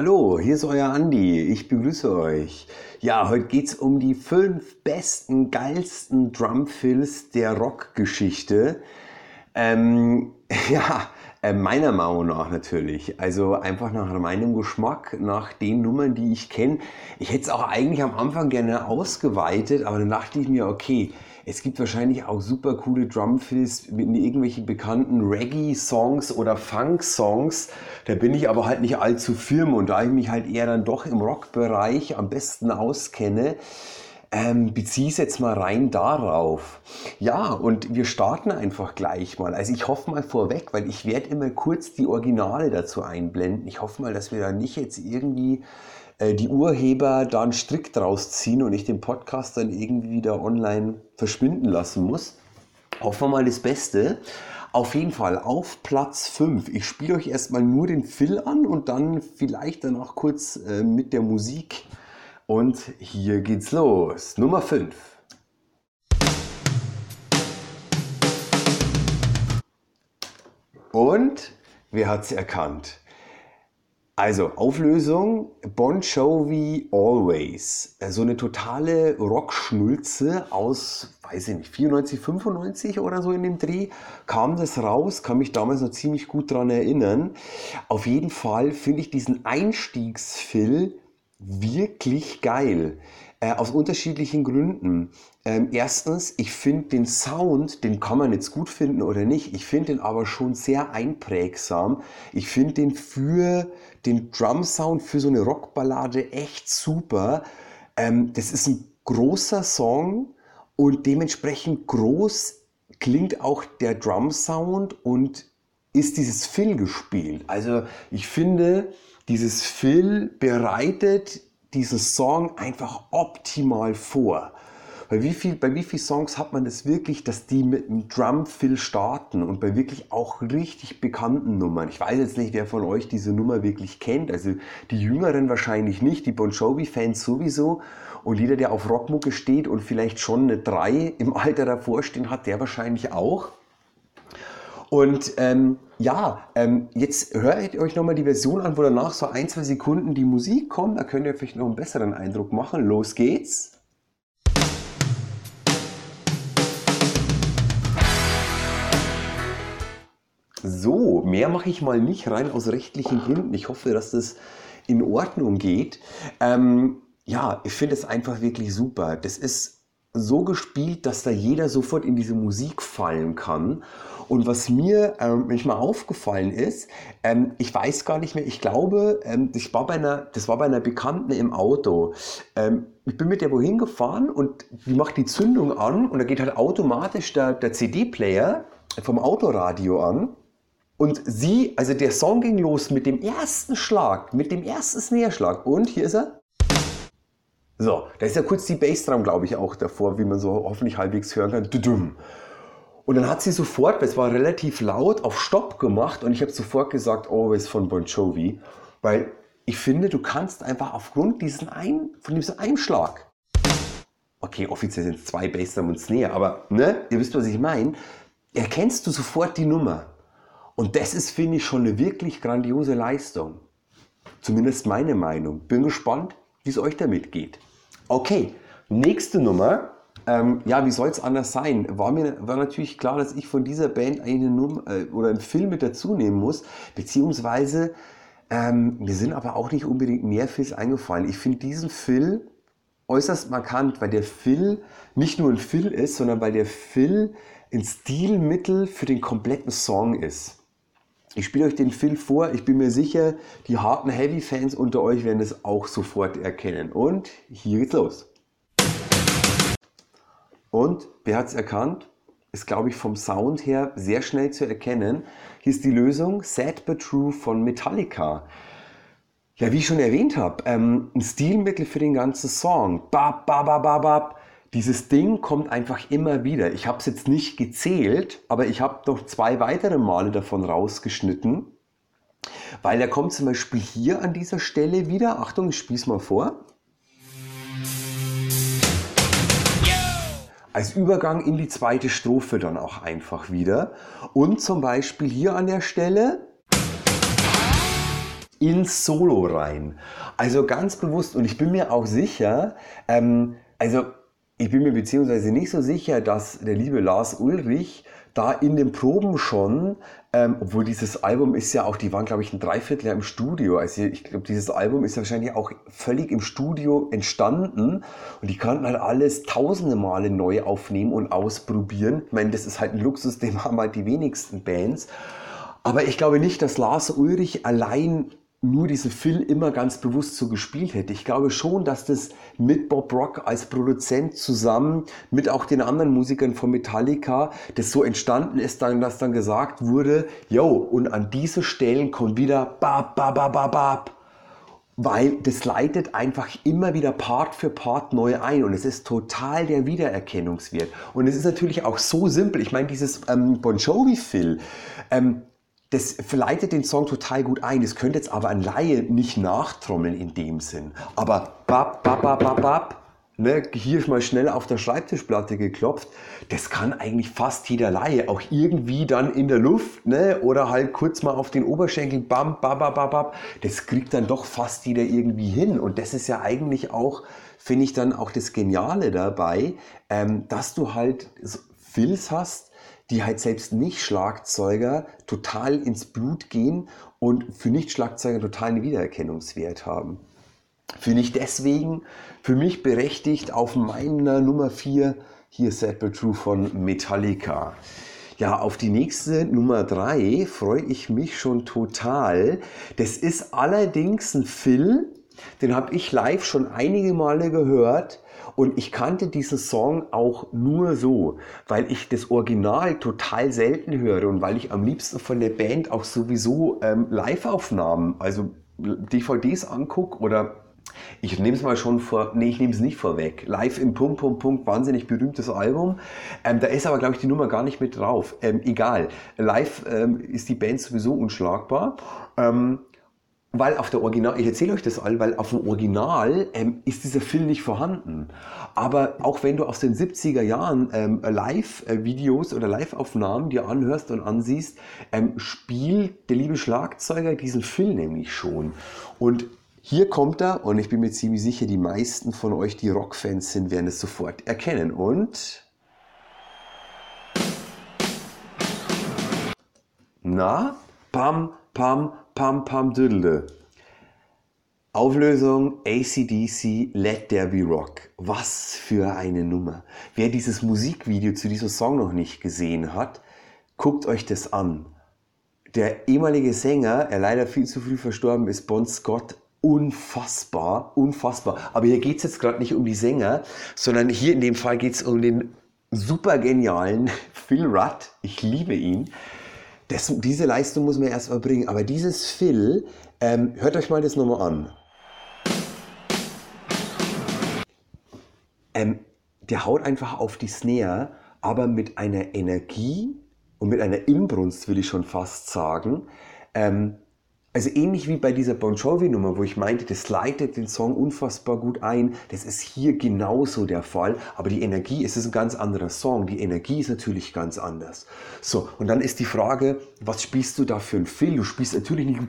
Hallo, hier ist euer Andi. Ich begrüße euch. Ja, heute geht's um die fünf besten, geilsten Drumfills der Rockgeschichte. Ähm, ja, äh, meiner Meinung nach natürlich. Also einfach nach meinem Geschmack, nach den Nummern, die ich kenne. Ich hätte es auch eigentlich am Anfang gerne ausgeweitet, aber dann dachte ich mir, okay, es gibt wahrscheinlich auch super coole Drumfills mit irgendwelchen bekannten Reggae-Songs oder Funk-Songs. Da bin ich aber halt nicht allzu firm und da ich mich halt eher dann doch im Rock-Bereich am besten auskenne, ähm, beziehe es jetzt mal rein darauf. Ja, und wir starten einfach gleich mal. Also ich hoffe mal vorweg, weil ich werde immer kurz die Originale dazu einblenden. Ich hoffe mal, dass wir da nicht jetzt irgendwie die Urheber da einen Strick draus ziehen und ich den Podcast dann irgendwie wieder online verschwinden lassen muss. Hoffen wir mal das Beste. Auf jeden Fall auf Platz 5. Ich spiele euch erstmal nur den Phil an und dann vielleicht danach kurz äh, mit der Musik. Und hier geht's los. Nummer 5. Und wer hat's erkannt? Also Auflösung Bon Jovi Always. Äh, so eine totale Rockschnulze aus, weiß ich nicht, 94, 95 oder so in dem Dreh kam das raus, kann mich damals noch ziemlich gut daran erinnern. Auf jeden Fall finde ich diesen Einstiegsfill wirklich geil. Äh, aus unterschiedlichen Gründen. Ähm, erstens, ich finde den Sound, den kann man jetzt gut finden oder nicht, ich finde den aber schon sehr einprägsam. Ich finde den für den Drum-Sound, für so eine Rockballade echt super. Ähm, das ist ein großer Song und dementsprechend groß klingt auch der Drum-Sound und ist dieses Fill gespielt. Also ich finde, dieses Fill bereitet diesen Song einfach optimal vor. Bei wie, viel, bei wie vielen Songs hat man das wirklich, dass die mit einem Drum-Fill starten und bei wirklich auch richtig bekannten Nummern? Ich weiß jetzt nicht, wer von euch diese Nummer wirklich kennt. Also die Jüngeren wahrscheinlich nicht, die Bon Jovi-Fans sowieso. Und jeder, der auf Rockmucke steht und vielleicht schon eine 3 im Alter davor stehen hat, der wahrscheinlich auch. Und ähm, ja, ähm, jetzt hört euch nochmal die Version an, wo danach so ein, zwei Sekunden die Musik kommt. Da könnt ihr vielleicht noch einen besseren Eindruck machen. Los geht's. So, mehr mache ich mal nicht rein aus rechtlichen Gründen. Ich hoffe, dass das in Ordnung geht. Ähm, ja, ich finde es einfach wirklich super. Das ist so gespielt, dass da jeder sofort in diese Musik fallen kann. Und was mir ähm, manchmal aufgefallen ist, ähm, ich weiß gar nicht mehr, ich glaube, ähm, das, war bei einer, das war bei einer Bekannten im Auto. Ähm, ich bin mit der wohin gefahren und die macht die Zündung an und da geht halt automatisch der, der CD-Player vom Autoradio an. Und sie, also der Song ging los mit dem ersten Schlag, mit dem ersten Snare-Schlag. Und hier ist er. So, da ist ja kurz die Bassdrum, glaube ich, auch davor, wie man so hoffentlich halbwegs hören kann. Und dann hat sie sofort, weil es war relativ laut, auf Stopp gemacht und ich habe sofort gesagt, Always von Bon Jovi, weil ich finde, du kannst einfach aufgrund diesen ein, von diesem Einschlag, okay, offiziell sind es zwei Bassdrum und Snare, aber ne, ihr wisst, was ich meine, erkennst du sofort die Nummer. Und das ist, finde ich, schon eine wirklich grandiose Leistung. Zumindest meine Meinung. Bin gespannt, wie es euch damit geht. Okay, nächste Nummer. Ähm, ja, wie soll es anders sein? War mir war natürlich klar, dass ich von dieser Band eine Nummer äh, oder einen Film mit dazu nehmen muss, beziehungsweise ähm, mir sind aber auch nicht unbedingt mehr Films eingefallen. Ich finde diesen Film äußerst markant, weil der Phil nicht nur ein Phil ist, sondern weil der Phil ein Stilmittel für den kompletten Song ist. Ich spiele euch den Phil vor. Ich bin mir sicher, die harten Heavy-Fans unter euch werden es auch sofort erkennen. Und hier geht's los. Und wer hat es erkannt? Ist, glaube ich, vom Sound her sehr schnell zu erkennen. Hier ist die Lösung Sad But True von Metallica. Ja, wie ich schon erwähnt habe, ähm, ein Stilmittel für den ganzen Song. Bab, bab, bab, bab, bab. Dieses Ding kommt einfach immer wieder. Ich habe es jetzt nicht gezählt, aber ich habe noch zwei weitere Male davon rausgeschnitten, weil er kommt zum Beispiel hier an dieser Stelle wieder. Achtung, ich spiele es mal vor. Als Übergang in die zweite Strophe dann auch einfach wieder. Und zum Beispiel hier an der Stelle ins Solo rein. Also ganz bewusst und ich bin mir auch sicher, ähm, also ich bin mir beziehungsweise nicht so sicher, dass der liebe Lars Ulrich da in den Proben schon, ähm, obwohl dieses Album ist ja auch, die waren glaube ich ein Dreivierteljahr im Studio. Also ich glaube, dieses Album ist ja wahrscheinlich auch völlig im Studio entstanden und die kannten halt alles tausende Male neu aufnehmen und ausprobieren. Ich meine, das ist halt ein Luxus, den haben halt die wenigsten Bands. Aber ich glaube nicht, dass Lars Ulrich allein nur diese Phil immer ganz bewusst so gespielt hätte. Ich glaube schon, dass das mit Bob Rock als Produzent zusammen mit auch den anderen Musikern von Metallica das so entstanden ist, dann, dass dann gesagt wurde, yo, und an diese Stellen kommt wieder bab, bab, bab, bab, bab. Weil das leitet einfach immer wieder Part für Part neu ein und es ist total der Wiedererkennungswert. Und es ist natürlich auch so simpel. Ich meine, dieses ähm, Bon Jovi-Phil, ähm, das verleitet den Song total gut ein. Das könnte jetzt aber ein Laie nicht nachtrommeln in dem Sinn. Aber bap, bap, bap, bap, bap, ne, hier mal schnell auf der Schreibtischplatte geklopft, das kann eigentlich fast jeder Laie. Auch irgendwie dann in der Luft ne, oder halt kurz mal auf den Oberschenkel, bam, bam, bam, bam, bam. Das kriegt dann doch fast jeder irgendwie hin. Und das ist ja eigentlich auch, finde ich dann auch das Geniale dabei, ähm, dass du halt Filz hast, die halt selbst Nicht-Schlagzeuger total ins Blut gehen und für Nicht-Schlagzeuger total einen Wiedererkennungswert haben. Finde ich deswegen für mich berechtigt auf meiner Nummer 4 hier Sad But True von Metallica. Ja, auf die nächste Nummer 3 freue ich mich schon total. Das ist allerdings ein Film, den habe ich live schon einige Male gehört und ich kannte diesen Song auch nur so, weil ich das Original total selten höre und weil ich am liebsten von der Band auch sowieso ähm, Live-Aufnahmen, also DVDs angucke oder ich nehme es mal schon vor, nee, ich nehme es nicht vorweg. Live im Punkt, Punkt, Punkt, wahnsinnig berühmtes Album. Ähm, da ist aber, glaube ich, die Nummer gar nicht mit drauf. Ähm, egal. Live ähm, ist die Band sowieso unschlagbar. Ähm, weil auf der Original, ich erzähle euch das all, weil auf dem Original ähm, ist dieser Film nicht vorhanden. Aber auch wenn du aus den 70er Jahren ähm, Live-Videos oder Live-Aufnahmen dir anhörst und ansiehst, ähm, spielt der liebe Schlagzeuger diesen Film nämlich schon. Und hier kommt er, und ich bin mir ziemlich sicher, die meisten von euch, die Rockfans sind, werden es sofort erkennen. Und. Na? Pam, pam, Pam Pam Düdelde. Auflösung ACDC Let There Be Rock. Was für eine Nummer. Wer dieses Musikvideo zu diesem Song noch nicht gesehen hat, guckt euch das an. Der ehemalige Sänger, er leider viel zu früh verstorben ist, Bon Scott, unfassbar, unfassbar. Aber hier geht es jetzt gerade nicht um die Sänger, sondern hier in dem Fall geht es um den super genialen Phil Rudd. Ich liebe ihn das, diese Leistung muss man erst mal bringen. Aber dieses Fill, ähm, hört euch mal das nochmal an. Ähm, der haut einfach auf die Snare, aber mit einer Energie und mit einer Inbrunst, will ich schon fast sagen. Ähm, also ähnlich wie bei dieser Bon Jovi-Nummer, wo ich meinte, das leitet den Song unfassbar gut ein. Das ist hier genauso der Fall. Aber die Energie, es ist ein ganz anderer Song. Die Energie ist natürlich ganz anders. So, und dann ist die Frage, was spielst du da für ein Fill? Du spielst natürlich nicht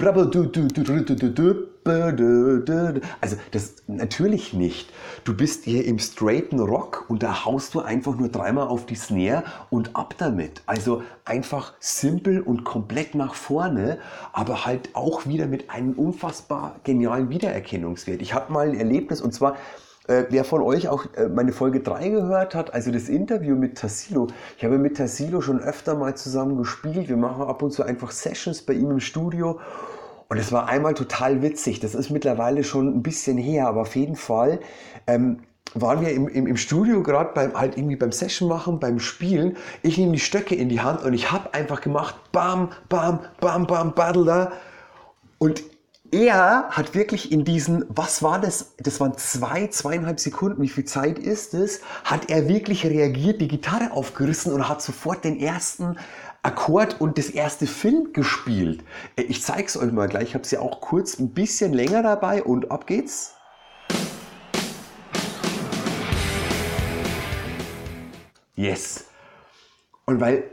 also das natürlich nicht. Du bist hier im straighten Rock und da haust du einfach nur dreimal auf die Snare und ab damit. Also einfach simpel und komplett nach vorne, aber halt auch wieder mit einem unfassbar genialen Wiedererkennungswert. Ich habe mal ein Erlebnis und zwar äh, wer von euch auch äh, meine Folge 3 gehört hat, also das Interview mit Tassilo, ich habe mit Tassilo schon öfter mal zusammen gespielt. Wir machen ab und zu einfach Sessions bei ihm im Studio und es war einmal total witzig. Das ist mittlerweile schon ein bisschen her, aber auf jeden Fall ähm, waren wir im, im, im Studio gerade beim halt irgendwie beim Session machen, beim Spielen. Ich nehme die Stöcke in die Hand und ich habe einfach gemacht, bam, bam, bam, bam, Battler. Und er hat wirklich in diesen, was war das? Das waren zwei, zweieinhalb Sekunden. Wie viel Zeit ist es? Hat er wirklich reagiert, die Gitarre aufgerissen und hat sofort den ersten Akkord und das erste Film gespielt. Äh, ich zeige es euch mal gleich. Ich habe sie auch kurz ein bisschen länger dabei und ab geht's. Yes. Und weil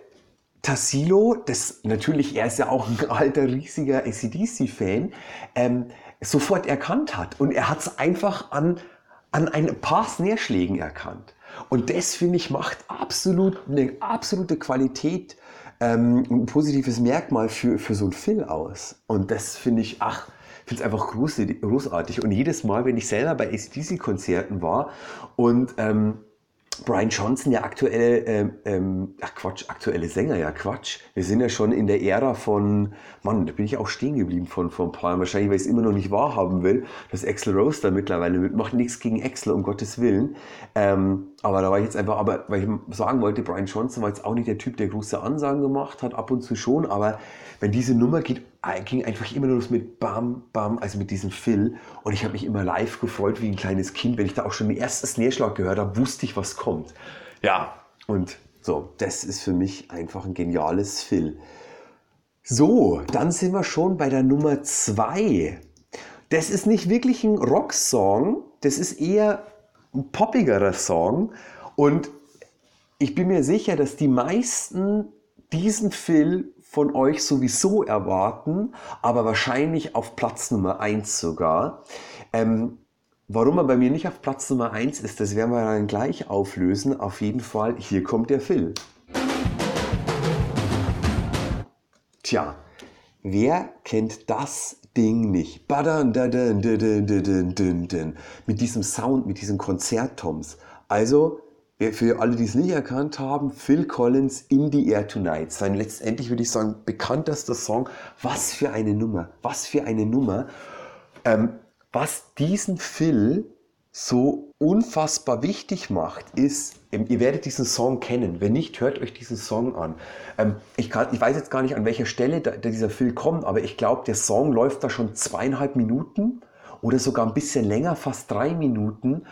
Tassilo, das natürlich, er ist ja auch ein alter, riesiger ACDC-Fan, ähm, sofort erkannt hat. Und er hat es einfach an, an ein paar Snare-Schlägen erkannt. Und das, finde ich, macht absolut eine absolute Qualität ähm, ein positives Merkmal für, für so ein Phil aus. Und das finde ich, ach, finde es einfach großartig. Und jedes Mal, wenn ich selber bei ACDC-Konzerten war und ähm, Brian Johnson, der aktuelle, ähm, ähm, ach Quatsch, aktuelle Sänger, ja Quatsch. Wir sind ja schon in der Ära von, Mann, da bin ich auch stehen geblieben von, von Jahren. Wahrscheinlich, weil ich es immer noch nicht wahrhaben will, dass Axel Rose da mittlerweile mitmacht. Nichts gegen Axel, um Gottes Willen. Ähm, aber da war ich jetzt einfach, aber weil ich sagen wollte, Brian Johnson war jetzt auch nicht der Typ, der große Ansagen gemacht hat, ab und zu schon, aber wenn diese Nummer geht, äh, ging einfach immer nur mit Bam, Bam, also mit diesem Phil. Und ich habe mich immer live gefreut wie ein kleines Kind. Wenn ich da auch schon den ersten Nährschlag gehört habe, wusste ich, was kommt. Ja, und so, das ist für mich einfach ein geniales Phil. So, dann sind wir schon bei der Nummer 2. Das ist nicht wirklich ein Rocksong, das ist eher ein poppigerer Song. Und ich bin mir sicher, dass die meisten diesen Phil von euch sowieso erwarten, aber wahrscheinlich auf Platz Nummer 1 sogar. Ähm, warum er bei mir nicht auf Platz Nummer 1 ist, das werden wir dann gleich auflösen. Auf jeden Fall, hier kommt der Phil. Tja, wer kennt das Ding nicht? Mit diesem Sound, mit diesen Konzerttoms. Also für alle, die es nicht erkannt haben, Phil Collins In the Air Tonight. Sein letztendlich würde ich sagen bekanntester Song. Was für eine Nummer, was für eine Nummer. Ähm, was diesen Phil so unfassbar wichtig macht, ist, ähm, ihr werdet diesen Song kennen. Wenn nicht, hört euch diesen Song an. Ähm, ich, kann, ich, weiß jetzt gar nicht, an welcher Stelle dieser Phil kommt, aber ich glaube, der Song läuft da schon zweieinhalb Minuten oder sogar ein bisschen länger, fast drei Minuten.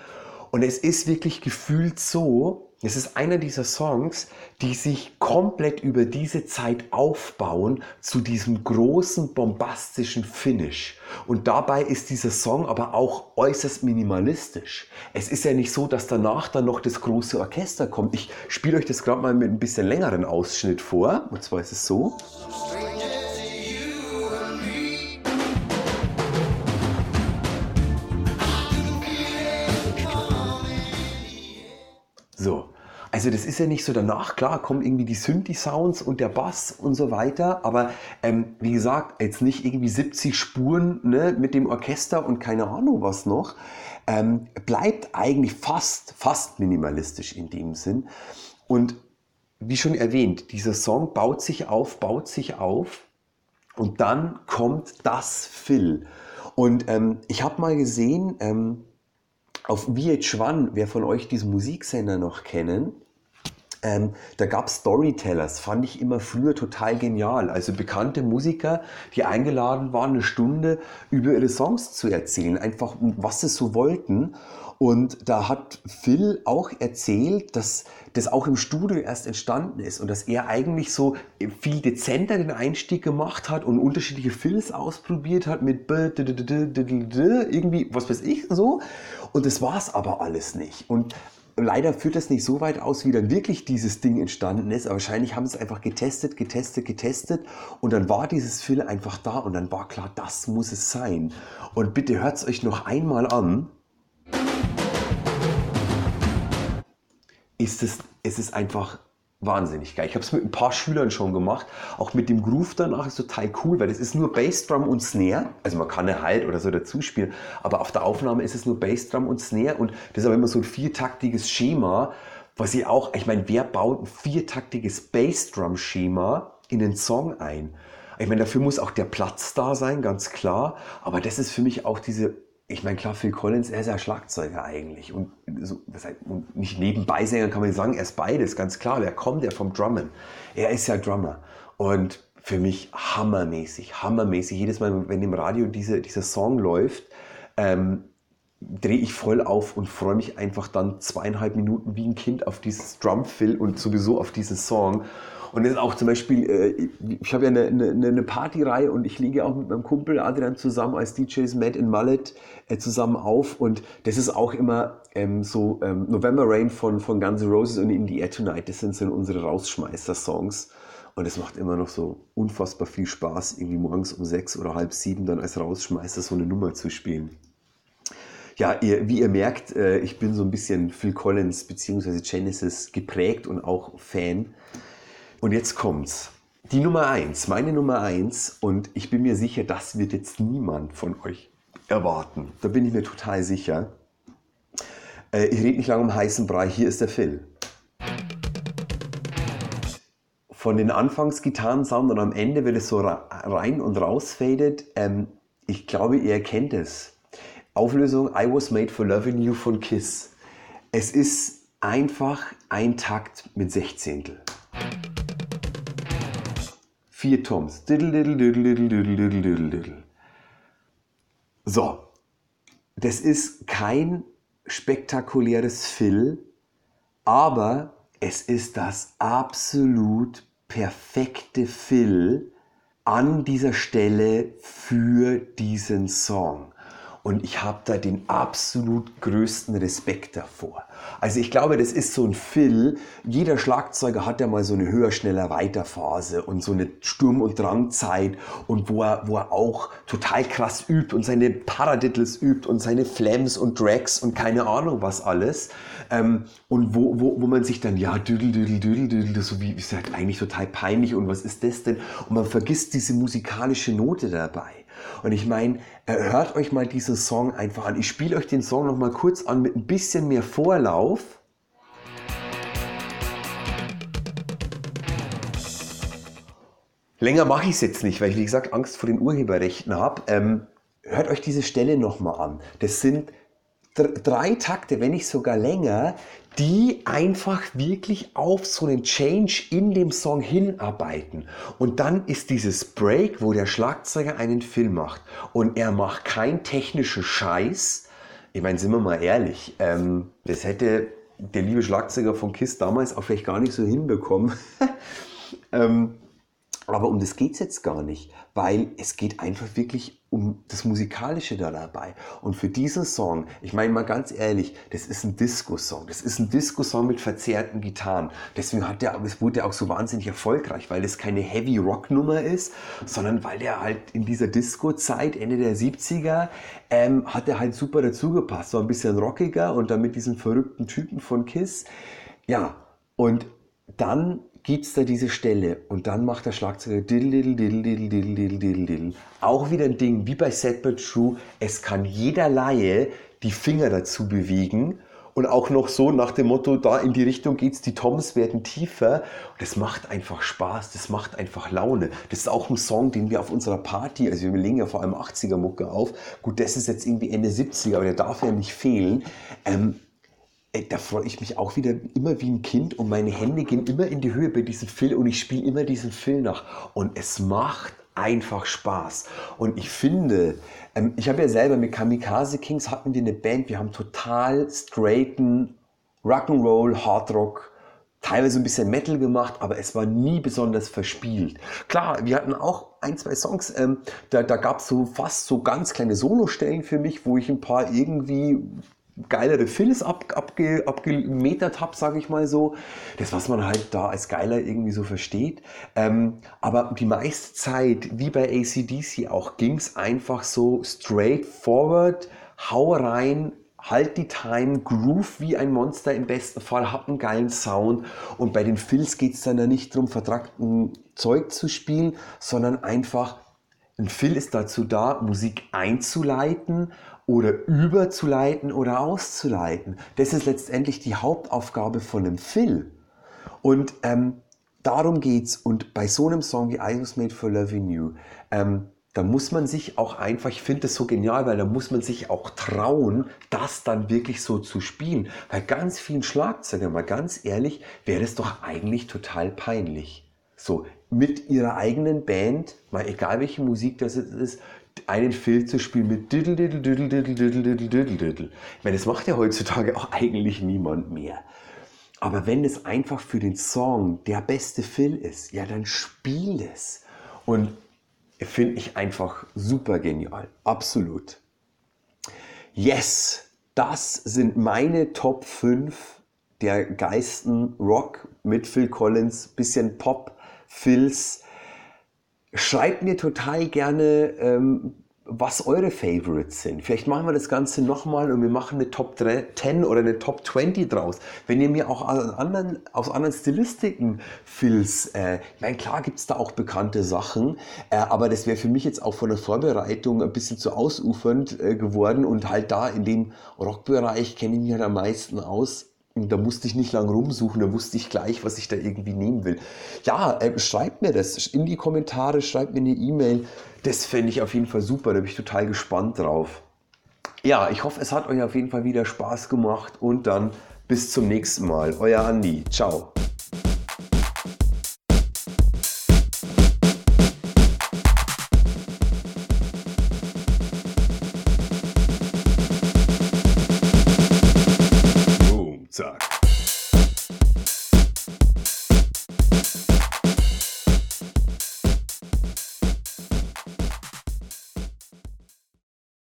Und es ist wirklich gefühlt so, es ist einer dieser Songs, die sich komplett über diese Zeit aufbauen zu diesem großen, bombastischen Finish. Und dabei ist dieser Song aber auch äußerst minimalistisch. Es ist ja nicht so, dass danach dann noch das große Orchester kommt. Ich spiele euch das gerade mal mit ein bisschen längeren Ausschnitt vor. Und zwar ist es so. Also das ist ja nicht so danach, klar kommen irgendwie die Synthi-Sounds und der Bass und so weiter, aber ähm, wie gesagt, jetzt nicht irgendwie 70 Spuren ne, mit dem Orchester und keine Ahnung was noch. Ähm, bleibt eigentlich fast, fast minimalistisch in dem Sinn. Und wie schon erwähnt, dieser Song baut sich auf, baut sich auf und dann kommt das Phil. Und ähm, ich habe mal gesehen, ähm, auf VH1, wer von euch diesen Musiksender noch kennen, ähm, da gab es Storytellers, fand ich immer früher total genial. Also bekannte Musiker, die eingeladen waren, eine Stunde über ihre Songs zu erzählen, einfach was sie so wollten. Und da hat Phil auch erzählt, dass das auch im Studio erst entstanden ist und dass er eigentlich so viel dezenter den Einstieg gemacht hat und unterschiedliche Fills ausprobiert hat mit irgendwie, was weiß ich, so. Und das war es aber alles nicht. Und leider führt das nicht so weit aus, wie dann wirklich dieses Ding entstanden ist. Aber wahrscheinlich haben sie es einfach getestet, getestet, getestet. Und dann war dieses Fill einfach da und dann war klar, das muss es sein. Und bitte hört es euch noch einmal an. ist es, es ist einfach wahnsinnig geil. Ich habe es mit ein paar Schülern schon gemacht. Auch mit dem Groove danach ist total cool, weil es ist nur Bassdrum und Snare. Also man kann eine Halt oder so dazu spielen, aber auf der Aufnahme ist es nur Bassdrum und Snare und das ist aber immer so ein viertaktiges Schema, was ich auch, ich meine, wer baut ein viertaktiges Bassdrum-Schema in den Song ein? Ich meine, dafür muss auch der Platz da sein, ganz klar. Aber das ist für mich auch diese ich meine, klar, Phil Collins, er ist ja Schlagzeuger eigentlich. Und, so, und nicht nebenbei Sänger kann man sagen, er ist beides, ganz klar. Der kommt ja vom Drummen. Er ist ja Drummer. Und für mich hammermäßig, hammermäßig. Jedes Mal, wenn im Radio diese, dieser Song läuft, ähm, drehe ich voll auf und freue mich einfach dann zweieinhalb Minuten wie ein Kind auf dieses Drumfill und sowieso auf diesen Song. Und ist auch zum Beispiel, äh, ich habe ja eine, eine, eine Partyreihe und ich liege auch mit meinem Kumpel Adrian zusammen als DJs Mad in Mullet äh, zusammen auf und das ist auch immer ähm, so ähm, November Rain von, von Guns N' Roses und In the Air Tonight, das sind so unsere Rausschmeißer-Songs. Und es macht immer noch so unfassbar viel Spaß, irgendwie morgens um sechs oder halb sieben dann als Rausschmeißer so eine Nummer zu spielen. Ja, ihr, wie ihr merkt, äh, ich bin so ein bisschen Phil Collins bzw. Genesis geprägt und auch Fan. Und jetzt kommt's. Die Nummer eins, meine Nummer eins, und ich bin mir sicher, das wird jetzt niemand von euch erwarten. Da bin ich mir total sicher. Äh, ich rede nicht lange um heißen Brei, hier ist der Phil. Von den Anfangsgitarrensound und am Ende, wenn es so rein und raus fadet, ähm, ich glaube, ihr erkennt es. Auflösung I Was Made for Loving You von Kiss. Es ist einfach ein Takt mit Sechzehntel. Vier Toms. So, das ist kein spektakuläres Fill, aber es ist das absolut perfekte Fill an dieser Stelle für diesen Song. Und ich habe da den absolut größten Respekt davor. Also ich glaube, das ist so ein Fill. Jeder Schlagzeuger hat ja mal so eine höher, schneller, weiter Phase und so eine Sturm- und Drangzeit und wo er, wo er auch total krass übt und seine Paradiddles übt und seine Flams und Drags und keine Ahnung was alles. Ähm, und wo, wo, wo man sich dann, ja, düdel, düdel, düdel, düdel, so wie, ist halt eigentlich total peinlich und was ist das denn? Und man vergisst diese musikalische Note dabei. Und ich meine, äh, hört euch mal diesen Song einfach an. Ich spiele euch den Song noch mal kurz an mit ein bisschen mehr Vorlauf. Länger mache ich es jetzt nicht, weil ich, wie gesagt, Angst vor den Urheberrechten habe. Ähm, hört euch diese Stelle nochmal an. Das sind drei Takte, wenn nicht sogar länger, die einfach wirklich auf so einen Change in dem Song hinarbeiten. Und dann ist dieses Break, wo der Schlagzeuger einen Film macht und er macht kein technischer Scheiß. Ich meine, sind wir mal ehrlich, ähm, das hätte der liebe Schlagzeuger von KISS damals auch vielleicht gar nicht so hinbekommen. ähm, aber um das geht es jetzt gar nicht, weil es geht einfach wirklich um das Musikalische da dabei. Und für diesen Song, ich meine mal ganz ehrlich, das ist ein Disco-Song. Das ist ein Disco-Song mit verzerrten Gitarren. Deswegen hat der, es wurde er auch so wahnsinnig erfolgreich, weil es keine Heavy-Rock-Nummer ist, sondern weil der halt in dieser Disco-Zeit, Ende der 70er, ähm, hat er halt super dazugepasst. War ein bisschen rockiger und dann mit diesen verrückten Typen von Kiss. Ja, und dann gibt es da diese Stelle und dann macht der Schlagzeuger diddle, diddle, diddle, diddle, diddle, diddle, diddle. Auch wieder ein Ding, wie bei Set But True, es kann jeder Laie die Finger dazu bewegen und auch noch so nach dem Motto, da in die Richtung geht's, die Toms werden tiefer. Und das macht einfach Spaß, das macht einfach Laune. Das ist auch ein Song, den wir auf unserer Party, also wir legen ja vor allem 80er Mucke auf. Gut, das ist jetzt irgendwie Ende 70er, aber der darf ja nicht fehlen. Ähm, da freue ich mich auch wieder immer wie ein Kind und meine Hände gehen immer in die Höhe bei diesem Film und ich spiele immer diesen Film nach und es macht einfach Spaß. Und ich finde, ähm, ich habe ja selber mit Kamikaze Kings hatten wir eine Band, wir haben total straighten Rock'n'Roll, Hardrock, teilweise ein bisschen Metal gemacht, aber es war nie besonders verspielt. Klar, wir hatten auch ein, zwei Songs, ähm, da, da gab es so fast so ganz kleine Solostellen für mich, wo ich ein paar irgendwie geilere Fills ab, abge, abgemetert habe, sage ich mal so. Das, was man halt da als geiler irgendwie so versteht. Ähm, aber die meiste Zeit, wie bei ACDC auch, ging es einfach so straight forward, hau rein, halt die Time, groove wie ein Monster im besten Fall, hab einen geilen Sound. Und bei den Fills geht es dann ja nicht darum, vertragten Zeug zu spielen, sondern einfach, ein Fill ist dazu da, Musik einzuleiten oder überzuleiten oder auszuleiten. Das ist letztendlich die Hauptaufgabe von einem Fill. Und ähm, darum geht's. Und bei so einem Song wie I Was Made for Loving You, ähm, da muss man sich auch einfach, ich finde das so genial, weil da muss man sich auch trauen, das dann wirklich so zu spielen. Weil ganz vielen Schlagzeugern, mal ganz ehrlich, wäre es doch eigentlich total peinlich. So, mit ihrer eigenen Band, mal egal welche Musik das ist, einen Film zu spielen mit diddle, diddle, diddle, diddle, diddle, diddle, diddle, diddle. Ich meine, das macht ja heutzutage auch eigentlich niemand mehr. Aber wenn es einfach für den Song der beste Phil ist, ja, dann spiel es. Und finde ich einfach super genial. Absolut. Yes, das sind meine Top 5 der geisten Rock mit Phil Collins, bisschen Pop, Filz. Schreibt mir total gerne, ähm, was eure Favorites sind. Vielleicht machen wir das Ganze nochmal und wir machen eine Top 10 oder eine Top 20 draus. Wenn ihr mir auch aus anderen, aus anderen Stilistiken Filz, äh, ich meine, klar gibt es da auch bekannte Sachen, äh, aber das wäre für mich jetzt auch von der Vorbereitung ein bisschen zu ausufernd äh, geworden und halt da in dem Rockbereich kenne ich mich halt am meisten aus. Und da musste ich nicht lang rumsuchen, da wusste ich gleich, was ich da irgendwie nehmen will. Ja, äh, schreibt mir das in die Kommentare, schreibt mir eine E-Mail. Das fände ich auf jeden Fall super, da bin ich total gespannt drauf. Ja, ich hoffe, es hat euch auf jeden Fall wieder Spaß gemacht und dann bis zum nächsten Mal. Euer Andi. Ciao.